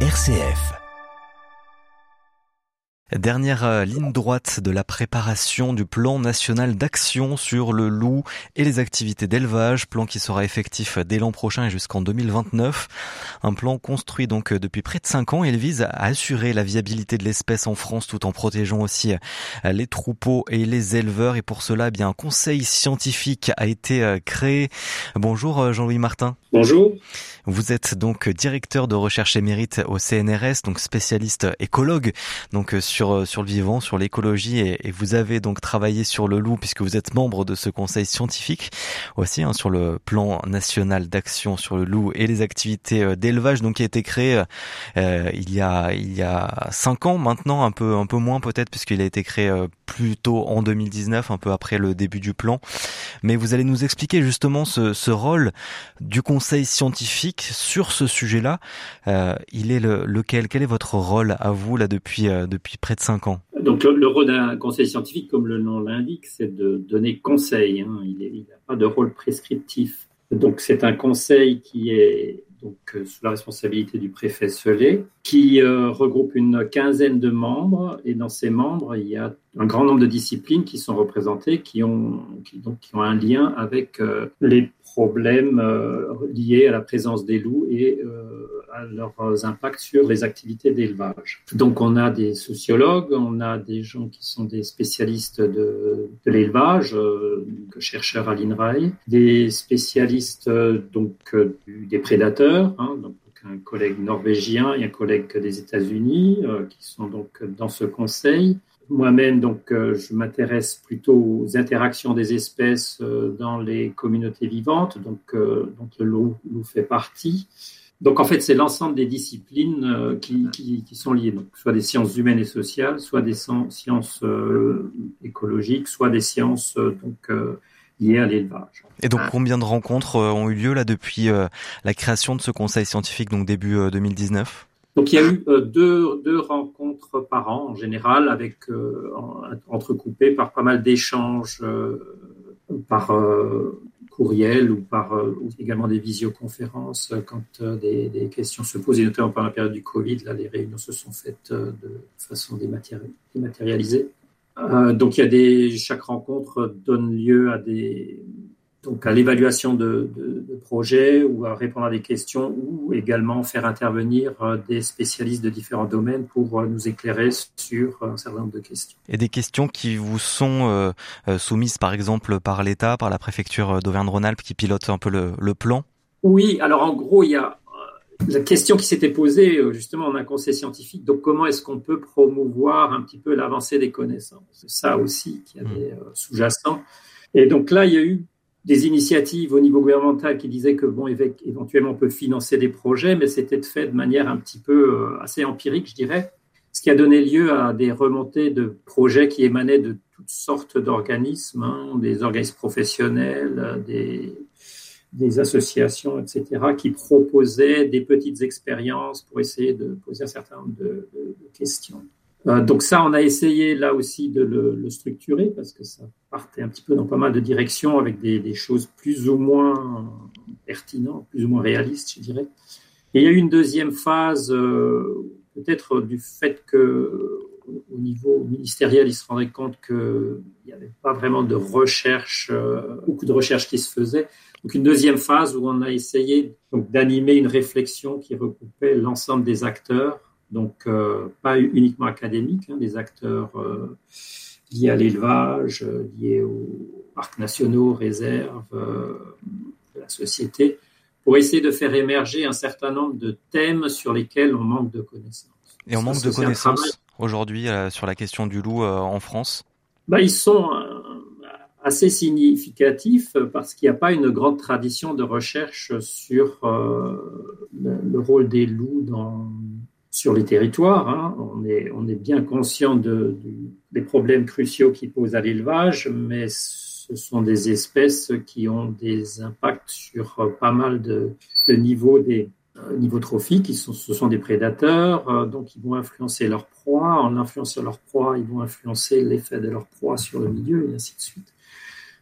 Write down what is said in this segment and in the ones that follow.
RCF. Dernière euh, ligne droite de la préparation du plan national d'action sur le loup et les activités d'élevage, plan qui sera effectif dès l'an prochain et jusqu'en 2029. Un plan construit donc euh, depuis près de cinq ans. Il vise à assurer la viabilité de l'espèce en France tout en protégeant aussi euh, les troupeaux et les éleveurs. Et pour cela, eh bien, un conseil scientifique a été créé. Bonjour Jean-Louis Martin. Bonjour. Vous êtes donc directeur de recherche émérite au CNRS, donc spécialiste écologue, donc sur euh, sur le vivant, sur l'écologie, et, vous avez donc travaillé sur le loup puisque vous êtes membre de ce conseil scientifique. Aussi hein, sur le plan national d'action sur le loup et les activités euh, d'élevage, donc qui a été créé euh, il y a il y a cinq ans maintenant, un peu un peu moins peut-être puisqu'il a été créé plus tôt en 2019, un peu après le début du plan. Mais vous allez nous expliquer justement ce, ce rôle du conseil scientifique sur ce sujet-là. il est le, lequel? Quel est votre rôle à vous là depuis depuis près de cinq ans? Donc le, rôle d'un conseil scientifique, comme le nom l'indique, c'est de donner conseil. Hein. Il n'a pas de rôle prescriptif. Donc c'est un conseil qui est euh, sous la responsabilité du préfet Selé, qui euh, regroupe une quinzaine de membres. Et dans ces membres, il y a un grand nombre de disciplines qui sont représentées, qui ont, donc, qui ont un lien avec euh, les problèmes liés à la présence des loups et leurs impacts sur les activités d'élevage. Donc on a des sociologues, on a des gens qui sont des spécialistes de, de l'élevage, euh, chercheurs à l'INRAE, des spécialistes euh, donc euh, des prédateurs, hein, donc un collègue norvégien et un collègue des États-Unis qui sont donc dans ce conseil. Moi-même, donc, je m'intéresse plutôt aux interactions des espèces dans les communautés vivantes, donc, donc le loup, loup fait partie. Donc en fait, c'est l'ensemble des disciplines euh, qui, qui, qui, sont liées, donc soit des sciences humaines et sociales, soit des sciences euh, écologiques, soit des sciences euh, donc liées à l'élevage. Et donc combien de rencontres ont eu lieu là depuis la création de ce conseil scientifique, donc début 2019 donc il y a eu deux, deux rencontres par an en général, avec entrecoupées par pas mal d'échanges par courriel ou par euh, également des visioconférences euh, quand euh, des, questions se posent, et notamment pendant la période du Covid, là, les réunions se sont faites de façon dématérialisée. donc, il y a des, chaque rencontre donne lieu à des, donc à l'évaluation de, projets ou à répondre à des questions ou également faire intervenir euh, des spécialistes de différents domaines pour euh, nous éclairer sur un certain nombre de questions. Et des questions qui vous sont euh, soumises par exemple par l'État, par la préfecture d'Auvergne-Rhône-Alpes qui pilote un peu le, plan? Oui, alors en gros, il y a la question qui s'était posée justement en un conseil scientifique, donc comment est-ce qu'on peut promouvoir un petit peu l'avancée des connaissances? C'est ça aussi qui avait mmh. sous-jacent. Et donc là, il y a eu des initiatives au niveau gouvernemental qui disaient que bon, éventuellement on peut financer des projets, mais c'était fait de manière un petit peu euh, assez empirique, je dirais, ce qui a donné lieu à des remontées de projets qui émanaient de toutes sortes d'organismes, hein, des organismes professionnels, des, des associations, etc., qui proposaient des petites expériences pour essayer de poser un certain nombre de questions. Euh, donc ça, on a essayé là aussi de le, structurer parce que ça partait un petit peu dans pas mal de directions avec des, choses plus ou moins pertinentes, plus ou moins réalistes, je dirais. Et il y a eu une deuxième phase, euh, peut-être du fait que au niveau ministériel, ils se rendaient compte qu'il n'y avait pas vraiment de recherche, euh, beaucoup de recherche qui se faisait. Donc une deuxième phase où on a essayé d'animer une réflexion qui recoupait l'ensemble des acteurs donc euh, pas uniquement académiques, hein, des acteurs euh, liés à l'élevage, euh, liés aux parcs nationaux, réserves, de la société, pour essayer de faire émerger un certain nombre de thèmes sur lesquels on manque de connaissances. Et on manque de connaissances aujourd'hui sur la question du loup en France? Bah, Ils sont assez significatifs parce qu'il n'y a pas une grande tradition de recherche sur le, rôle des loups dans, sur les territoires. Hein. On, est, bien conscient de, des problèmes cruciaux qui posent à l'élevage, mais ce sont des espèces qui ont des impacts sur pas mal de, niveaux des euh, niveaux trophiques. Ce sont des prédateurs, euh, donc ils vont influencer leur proie. En influençant leur proie, ils vont influencer l'effet de leur proie sur le milieu et ainsi de suite.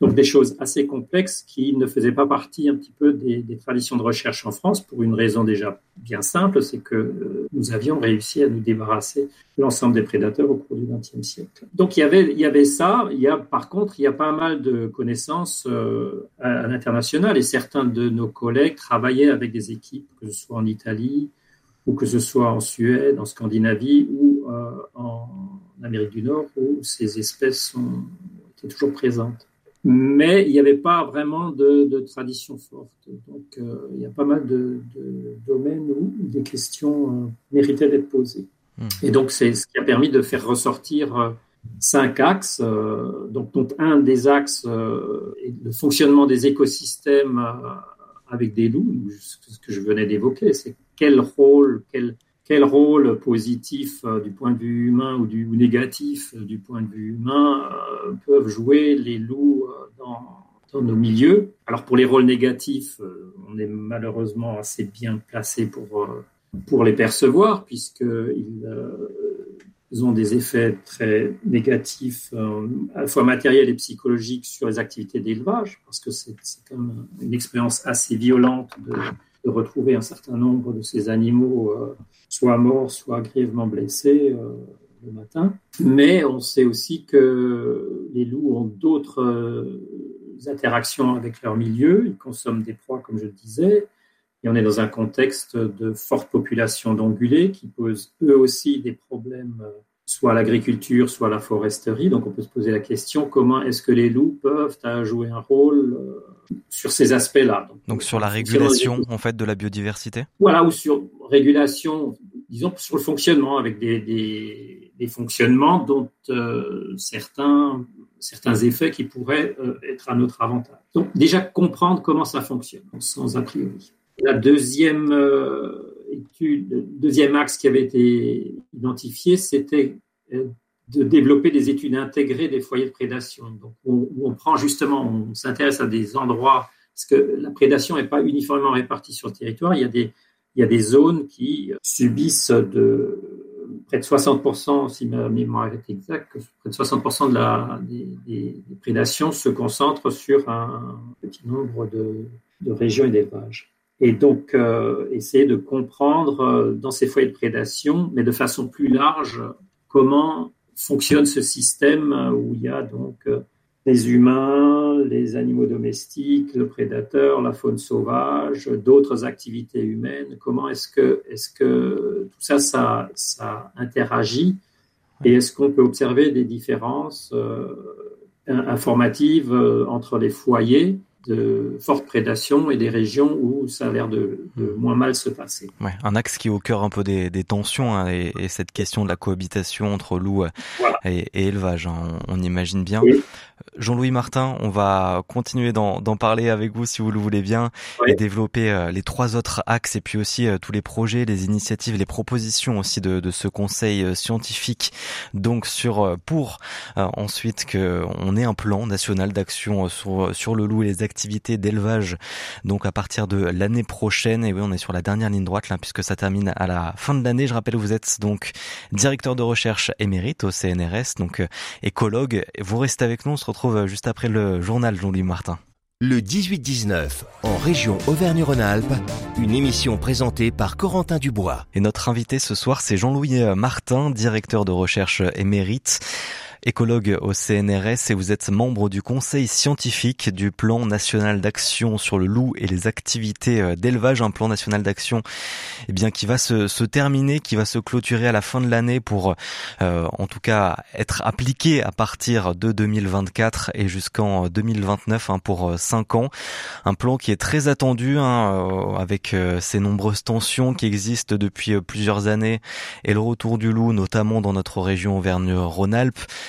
Donc des choses assez complexes qui ne faisaient pas partie un petit peu des, traditions de recherche en France pour une raison déjà bien simple, c'est que nous avions réussi à nous débarrasser de l'ensemble des prédateurs au cours du XXe siècle. Donc il y avait, il y avait ça. Il y a, par contre, il y a pas mal de connaissances euh, à, l'international et certains de nos collègues travaillaient avec des équipes, que ce soit en Italie ou que ce soit en Suède, en Scandinavie ou euh, en Amérique du Nord, où ces espèces sont, étaient toujours présentes mais il n'y avait pas vraiment de, tradition forte. Donc, euh, il y a pas mal de, domaines où des questions euh, méritaient d'être posées. Hmm. Et donc, c'est ce qui a permis de faire ressortir euh, cinq axes. donc, dont un des axes est le fonctionnement des écosystèmes avec des loups, ce que je venais d'évoquer, c'est quel rôle, quel quel rôle positif euh, du point de vue humain ou, du, négatif euh, du point de vue humain euh, peuvent jouer les loups dans, nos milieux. Alors pour les rôles négatifs, on est malheureusement assez bien placé pour, pour les percevoir puisqu'ils ils ont des effets très négatifs, à la fois matériels et psychologiques, sur les activités d'élevage, parce que c'est quand même une expérience assez violente de, de retrouver un certain nombre de ces animaux euh, soit morts, soit grièvement blessés euh, le matin. Mais on sait aussi que les loups ont d'autres euh, interactions avec leur milieu. Ils consomment des proies, comme je le disais. Et on est dans un contexte de forte population d'ongulés qui posent eux aussi des problèmes soit l'agriculture, soit la foresterie. Donc on peut se poser la question comment est-ce que les loups peuvent jouer un rôle sur ces aspects-là. Donc, sur la régulation en fait de la biodiversité. Voilà, ou sur régulation, disons sur le fonctionnement avec des, des, fonctionnements dont euh, certains certains effets qui pourraient euh, être à notre avantage. Donc déjà comprendre comment ça fonctionne sans a priori. La deuxième étude, deuxième axe qui avait été identifié, c'était euh, de développer des études intégrées des foyers de prédation. Donc, où, on prend justement, on s'intéresse à des endroits, parce que la prédation n'est pas uniformément répartie sur le territoire. Il y a des, il y a des zones qui subissent de près de 60%, si ma mémoire est exacte, près de 60% de la, des, des, prédations se concentrent sur un petit nombre de, de régions et d'élevages et donc euh, essayer de comprendre euh, dans ces foyers de prédation, mais de façon plus large, comment fonctionne ce système où il y a donc euh, les humains, les animaux domestiques, le prédateur, la faune sauvage, d'autres activités humaines. Comment est-ce que, est-ce que tout ça, ça, ça interagit? Et est-ce qu'on peut observer des différences informatives entre les foyers? De forte prédation et des régions où ça a l'air de, de, moins mal se passer. Ouais, un axe qui est au cœur un peu des, des tensions hein, et, et, cette question de la cohabitation entre loup et, et, élevage, hein, on, imagine bien. Jean-Louis Martin, on va continuer d'en parler avec vous si vous le voulez bien et développer euh, les trois autres axes et puis aussi euh, tous les projets, les initiatives, les propositions aussi de, de ce conseil euh, scientifique. Donc sur pour ensuite que on ait un plan national d'action sur sur le loup et les activités d'élevage. Donc à partir de l'année prochaine et oui, on est sur la dernière ligne droite là puisque ça termine à la fin de l'année. Je rappelle vous êtes donc directeur de recherche émérite au CNRS, donc écologue. Vous restez avec nous, on se retrouve euh, juste après le journal Jean-Louis Martin. Le 18-19, en région Auvergne-Rhône-Alpes, une émission présentée par Corentin Dubois. Et notre invité ce soir, c'est Jean-Louis euh, Martin, directeur de recherche émérite écologue au CNRS et vous êtes membre du conseil scientifique du plan national d'action sur le loup et les activités euh, d'élevage, un plan national d'action eh bien qui va se, se, terminer, qui va se clôturer à la fin de l'année pour euh, en tout cas être appliqué à partir de 2024 et jusqu'en 2029 hein, pour 5 euh, ans. Un plan qui est très attendu hein, avec ces nombreuses tensions qui existent depuis plusieurs années et le retour du loup notamment dans notre région Auvergne-Rhône-Alpes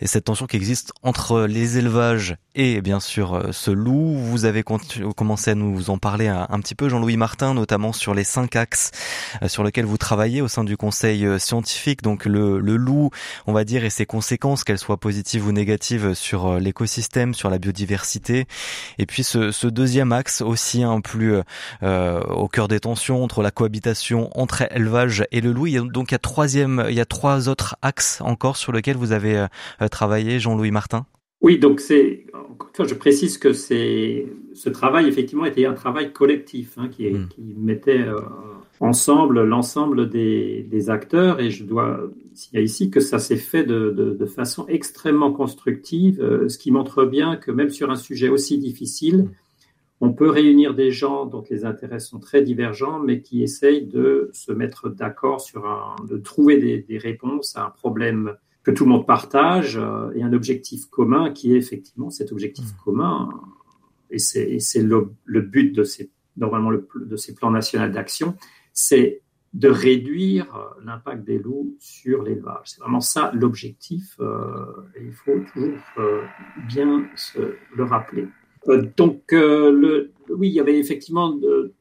et cette tension qui existe entre les élevages et bien sûr euh, ce loup. Vous avez commencé à nous en parler un, petit peu, Jean-Louis Martin, notamment sur les cinq axes euh, sur lesquels vous travaillez au sein du conseil euh, scientifique. Donc le, loup, on va dire, et ses conséquences, qu'elles soient positives ou négatives sur l'écosystème, sur la biodiversité. Et puis ce, deuxième axe aussi un plus au cœur des tensions entre la cohabitation entre élevage et le loup. Il y a donc il y a troisième, il y a trois autres axes encore sur lesquels vous avez travaillé, Jean-Louis Martin? Oui, donc c'est, je précise que c'est, ce travail effectivement était un travail collectif hein, qui, hmm. qui, mettait euh, ensemble l'ensemble des, des, acteurs et je dois dire ici que ça s'est fait de, de, de, façon extrêmement constructive, euh, ce qui montre bien que même sur un sujet aussi difficile, on peut réunir des gens dont les intérêts sont très divergents, mais qui essayent de se mettre d'accord sur un, de trouver des, des, réponses à un problème que tout le monde partage euh, et un objectif commun qui est effectivement cet objectif mmh. commun. Et c'est le, le, but de ces, normalement le, de ces plans nationaux d'action, c'est de réduire euh, l'impact des loups sur l'élevage. C'est vraiment ça l'objectif euh, il faut toujours euh, bien se le rappeler. donc, le, oui, il y avait effectivement de,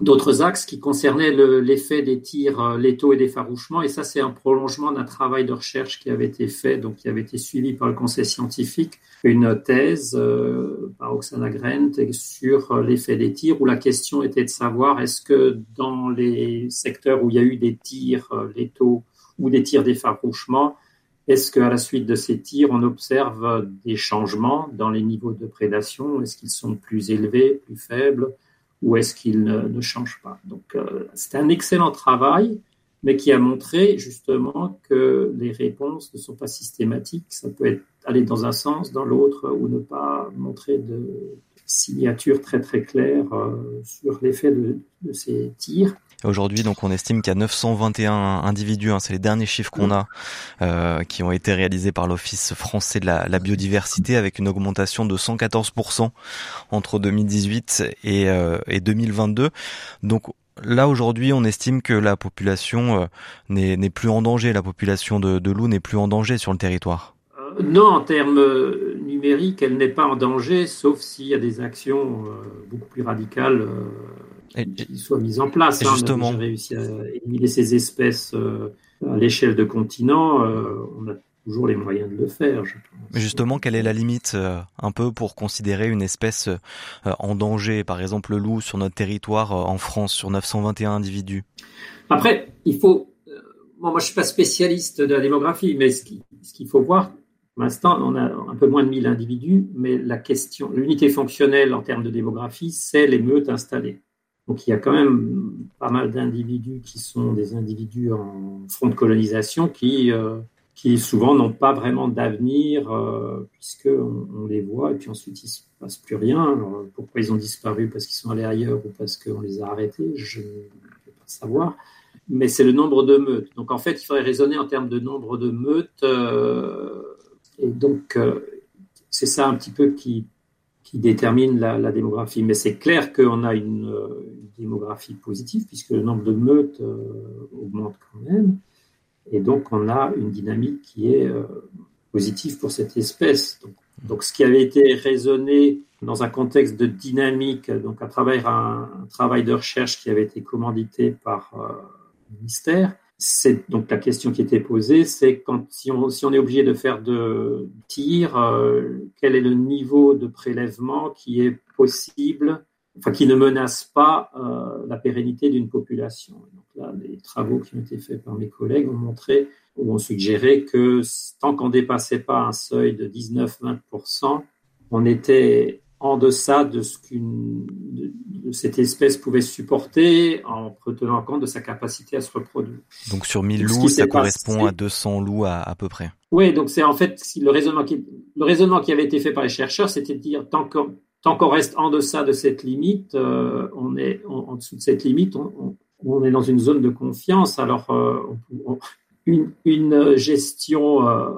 d'autres axes qui concernaient l'effet des tirs euh, létaux et des farouchements. Et ça, c'est un prolongement d'un travail de recherche qui avait été fait, donc qui avait été suivi par le conseil scientifique, une thèse euh, par Oksana Grant sur euh, l'effet des tirs, où la question était de savoir est-ce que dans les secteurs où il y a eu des tirs létaux ou des tirs d'effarouchement, est-ce qu'à la suite de ces tirs, on observe des changements dans les niveaux de prédation? Est-ce qu'ils sont plus élevés, plus faibles? Ou est-ce qu'il ne, change pas Donc, euh, c'est un excellent travail, mais qui a montré justement que les réponses ne sont pas systématiques. Ça peut être aller dans un sens, dans l'autre, ou ne pas montrer de signature très très claire euh, sur l'effet de, de, ces tirs. Aujourd'hui, donc, on estime qu'il y a 921 individus, hein, c'est les derniers chiffres qu'on a, euh, qui ont été réalisés par l'Office français de la, la, biodiversité, avec une augmentation de 114% entre 2018 et, euh, et 2022. Donc, là aujourd'hui, on estime que la population euh, n'est plus en danger, la population de, de loups n'est plus en danger sur le territoire. Euh, non, en termes numériques, elle n'est pas en danger, sauf s'il y a des actions beaucoup plus radicales qui soient mises en place. Hein. Justement. On a réussi à éliminer ces espèces euh, à l'échelle de continent. Euh, on a toujours les moyens de le faire, je pense. Mais justement, quelle est la limite euh, un peu pour considérer une espèce en danger? Par exemple, le loup sur notre territoire en France, sur 921 individus. Après, il faut. Bon, moi, je suis pas spécialiste de la démographie, mais ce qu'il faut voir, pour l'instant, on a un peu moins de 1000 individus, mais la question, l'unité fonctionnelle en termes de démographie, c'est les meutes installées. Donc il y a quand même pas mal d'individus qui sont des individus en front de colonisation qui, euh, qui souvent n'ont pas vraiment d'avenir euh, puisqu'on on les voit et puis ensuite il ne se passe plus rien. Pourquoi ils ont disparu? Parce qu'ils sont allés ailleurs ou parce qu'on les a arrêtés? Je ne peux pas savoir. Mais c'est le nombre de meutes. Donc en fait, il faudrait raisonner en termes de nombre de meutes. Euh, et donc euh, c'est ça un petit peu qui qui détermine la, démographie. Mais c'est clair qu'on a une, euh, démographie positive puisque le nombre de meutes euh, augmente quand même. Et donc, on a une dynamique qui est euh, positive pour cette espèce. Donc, ce qui avait été raisonné dans un contexte de dynamique, donc à travers un, travail de recherche qui avait été commandité par le ministère, c'est donc la question qui était posée, c'est quand si on, est obligé de faire de tir, euh, quel est le niveau de prélèvement qui est possible, enfin qui ne menace pas euh, la pérennité d'une population? Donc là, les travaux qui ont été faits par mes collègues ont montré ou ont suggéré que tant qu'on dépassait pas un seuil de 19-20%, on était en deçà de ce qu'une de cette espèce pouvait supporter en tenant compte de sa capacité à se reproduire. Donc sur 1000 loups, ça correspond à 200 loups à, à peu près. Oui, donc c'est en fait le raisonnement qui le raisonnement qui avait été fait par les chercheurs, c'était de dire tant qu'on tant qu'on reste en deçà de cette limite, euh, on est en, en, dessous de cette limite, on, on, on, est dans une zone de confiance. Alors euh, une, une gestion euh,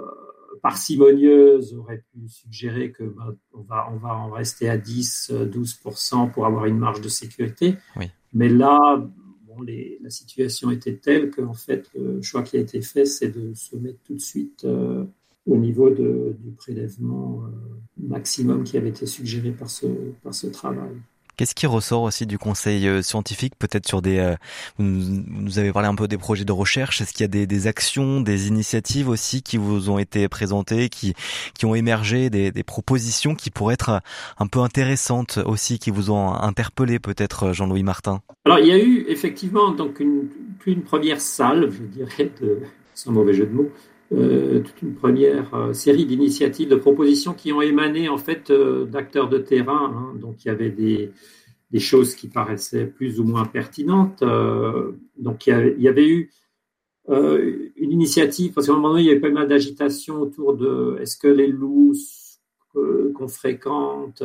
parcimonieuse aurait pu suggérer que bah, on, va, on va en rester à 10-12% pour avoir une marge de sécurité. Oui. Mais là, bon, les, la situation était telle qu'en fait, le choix qui a été fait, c'est de se mettre tout de suite euh, au niveau de, du prélèvement euh, maximum qui avait été suggéré par ce, par ce travail. Qu'est-ce qui ressort aussi du conseil euh, scientifique, peut-être sur des... Euh, vous nous avez parlé un peu des projets de recherche. Est-ce qu'il y a des, actions, des initiatives aussi qui vous ont été présentées, qui, qui ont émergé, des, des propositions qui pourraient être un peu intéressantes aussi, qui vous ont interpellé peut-être, Jean-Louis Martin? Alors, il y a eu effectivement donc une, une première salle, je dirais, de, sans mauvais jeu de mots, euh, toute une première euh, série d'initiatives, de propositions qui ont émané en fait euh, d'acteurs de terrain. Hein. Donc il y avait des, des choses qui paraissaient plus ou moins pertinentes. donc il y, avait eu une initiative, parce qu'à un moment donné, il y avait pas mal d'agitation autour de est-ce que les loups qu'on fréquente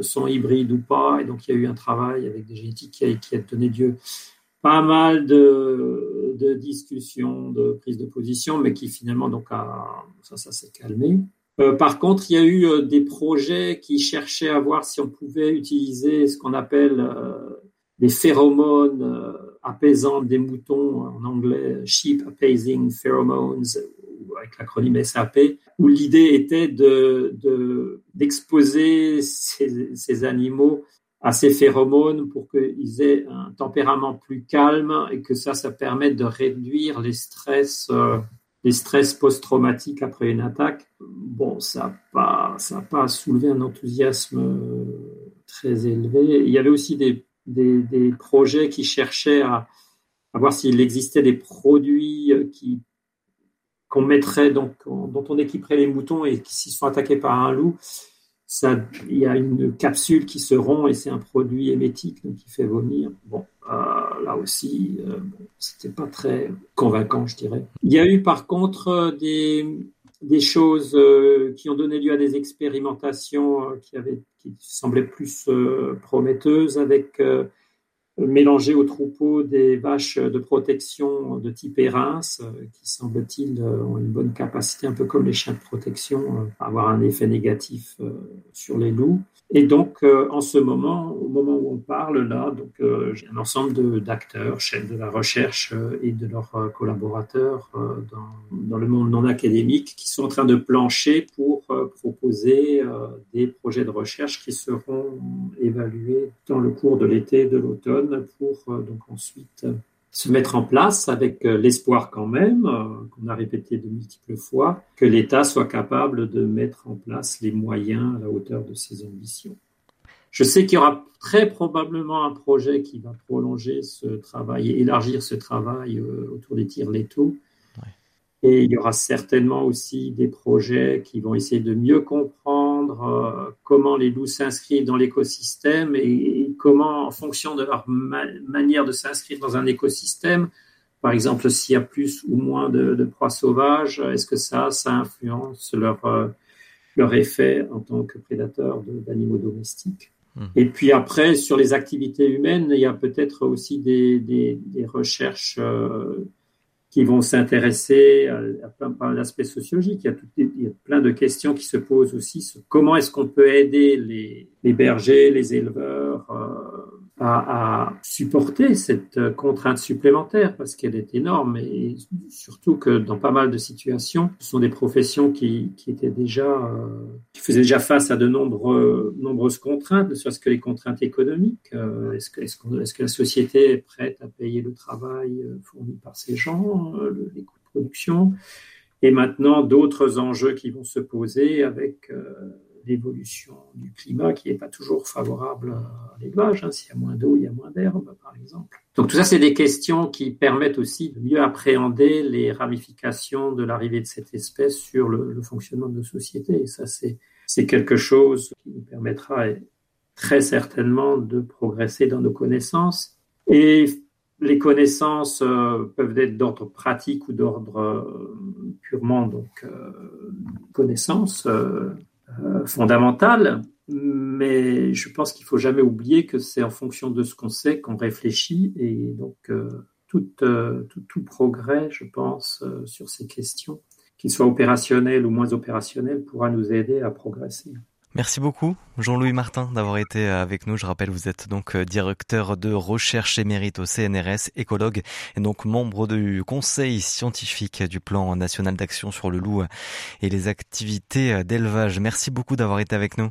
sont hybrides ou pas. Et donc, il y a eu un travail avec des génétiques qui a, qui a donné lieu pas mal de, de, discussions, de prises de position, mais qui finalement, donc, a, ça, ça s'est calmé. Euh, par contre, il y a eu euh, des projets qui cherchaient à voir si on pouvait utiliser ce qu'on appelle euh, des phéromones euh, apaisantes des moutons, en anglais Sheep Appeasing Pheromones, avec l'acronyme SAP, où l'idée était d'exposer de, ces, ces animaux à ces phéromones pour qu'ils aient un tempérament plus calme et que ça, ça permette de réduire les stress, euh, les stress post-traumatiques après une attaque. Bon, ça n'a pas, ça pas soulevé un enthousiasme euh, très élevé. Il y avait aussi des, des, projets qui cherchaient à, voir s'il existait des produits euh, qui qu'on mettrait donc dont on équiperait les moutons et qui s'ils sont attaqués par un loup ça, il y a une capsule qui se rompt et c'est un produit émétique donc qui fait vomir. Bon, euh, là aussi, euh, c'était pas très convaincant, je dirais. Il y a eu par contre des, des choses euh, qui ont donné lieu à des expérimentations euh, qui, avaient, qui semblaient plus euh, prometteuses avec mélanger au troupeau des vaches de protection de type Érins, euh, qui semble-t-il euh, ont une bonne capacité, un peu comme les chiens de protection, euh, à avoir un effet négatif sur les loups. Et donc, en ce moment, au moment où on parle là, donc j'ai un ensemble d'acteurs, chefs de la recherche et de leurs collaborateurs dans, dans, le monde non académique, qui sont en train de plancher pour proposer des projets de recherche qui seront évalués dans le cours de l'été, de l'automne pour euh, donc ensuite euh, se mettre en place avec euh, l'espoir quand même, qu'on a répété de multiples fois, que l'État soit capable de mettre en place les moyens à la hauteur de ses ambitions. Je sais qu'il y aura très probablement un projet qui va prolonger ce travail et élargir ce travail autour des tirs létaux. Et il y aura certainement aussi des projets qui vont essayer de mieux comprendre euh, comment les loups s'inscrivent dans l'écosystème et, comment, en fonction de leur manière de s'inscrire dans un écosystème, par exemple, s'il y a plus ou moins de, de proies sauvages, est-ce que ça, ça influence leur, euh, leur effet en tant que prédateur d'animaux domestiques? Mmh. et puis après, sur les activités humaines, il y a peut-être aussi des, des, des recherches euh, qui vont s'intéresser à, plein, d'aspects sociologiques. Il y, a plein de questions qui se posent aussi sur comment est-ce qu'on peut aider les, bergers, les éleveurs euh, à, à, supporter cette contrainte supplémentaire parce qu'elle est énorme et surtout que dans pas mal de situations, ce sont des professions qui, qui étaient déjà, euh, qui faisaient déjà face à de nombreux, nombreuses contraintes, ne serait-ce que les contraintes économiques. Euh, est-ce que, est-ce, est-ce que la société est prête à payer le travail euh, fourni par ces gens, le, les coûts de production? Et maintenant d'autres enjeux qui vont se poser avec l'évolution du climat qui n'est pas toujours favorable à l'élevage. Hein. S'il y a moins d'eau, il y a moins d'herbe, par exemple. Donc tout ça, c'est des questions qui permettent aussi de mieux appréhender les ramifications de l'arrivée de cette espèce sur le, fonctionnement de nos sociétés. Et ça, c'est, quelque chose qui nous permettra très certainement de progresser dans nos connaissances. Et les connaissances euh, peuvent être d'ordre pratique ou d'ordre euh, purement donc euh, connaissances euh, fondamentale, mais je pense qu'il faut jamais oublier que c'est en fonction de ce qu'on sait qu'on réfléchit et donc euh, tout, euh, tout, tout, progrès, je pense, euh, sur ces questions, qu'ils soient opérationnels ou moins opérationnels, pourra nous aider à progresser. Merci beaucoup, Jean-Louis Martin, d'avoir été avec nous. Je rappelle, vous êtes donc euh, directeur de recherche émérite au CNRS, écologue et donc membre du conseil scientifique du plan national d'action sur le loup et les activités d'élevage. Merci beaucoup d'avoir été avec nous.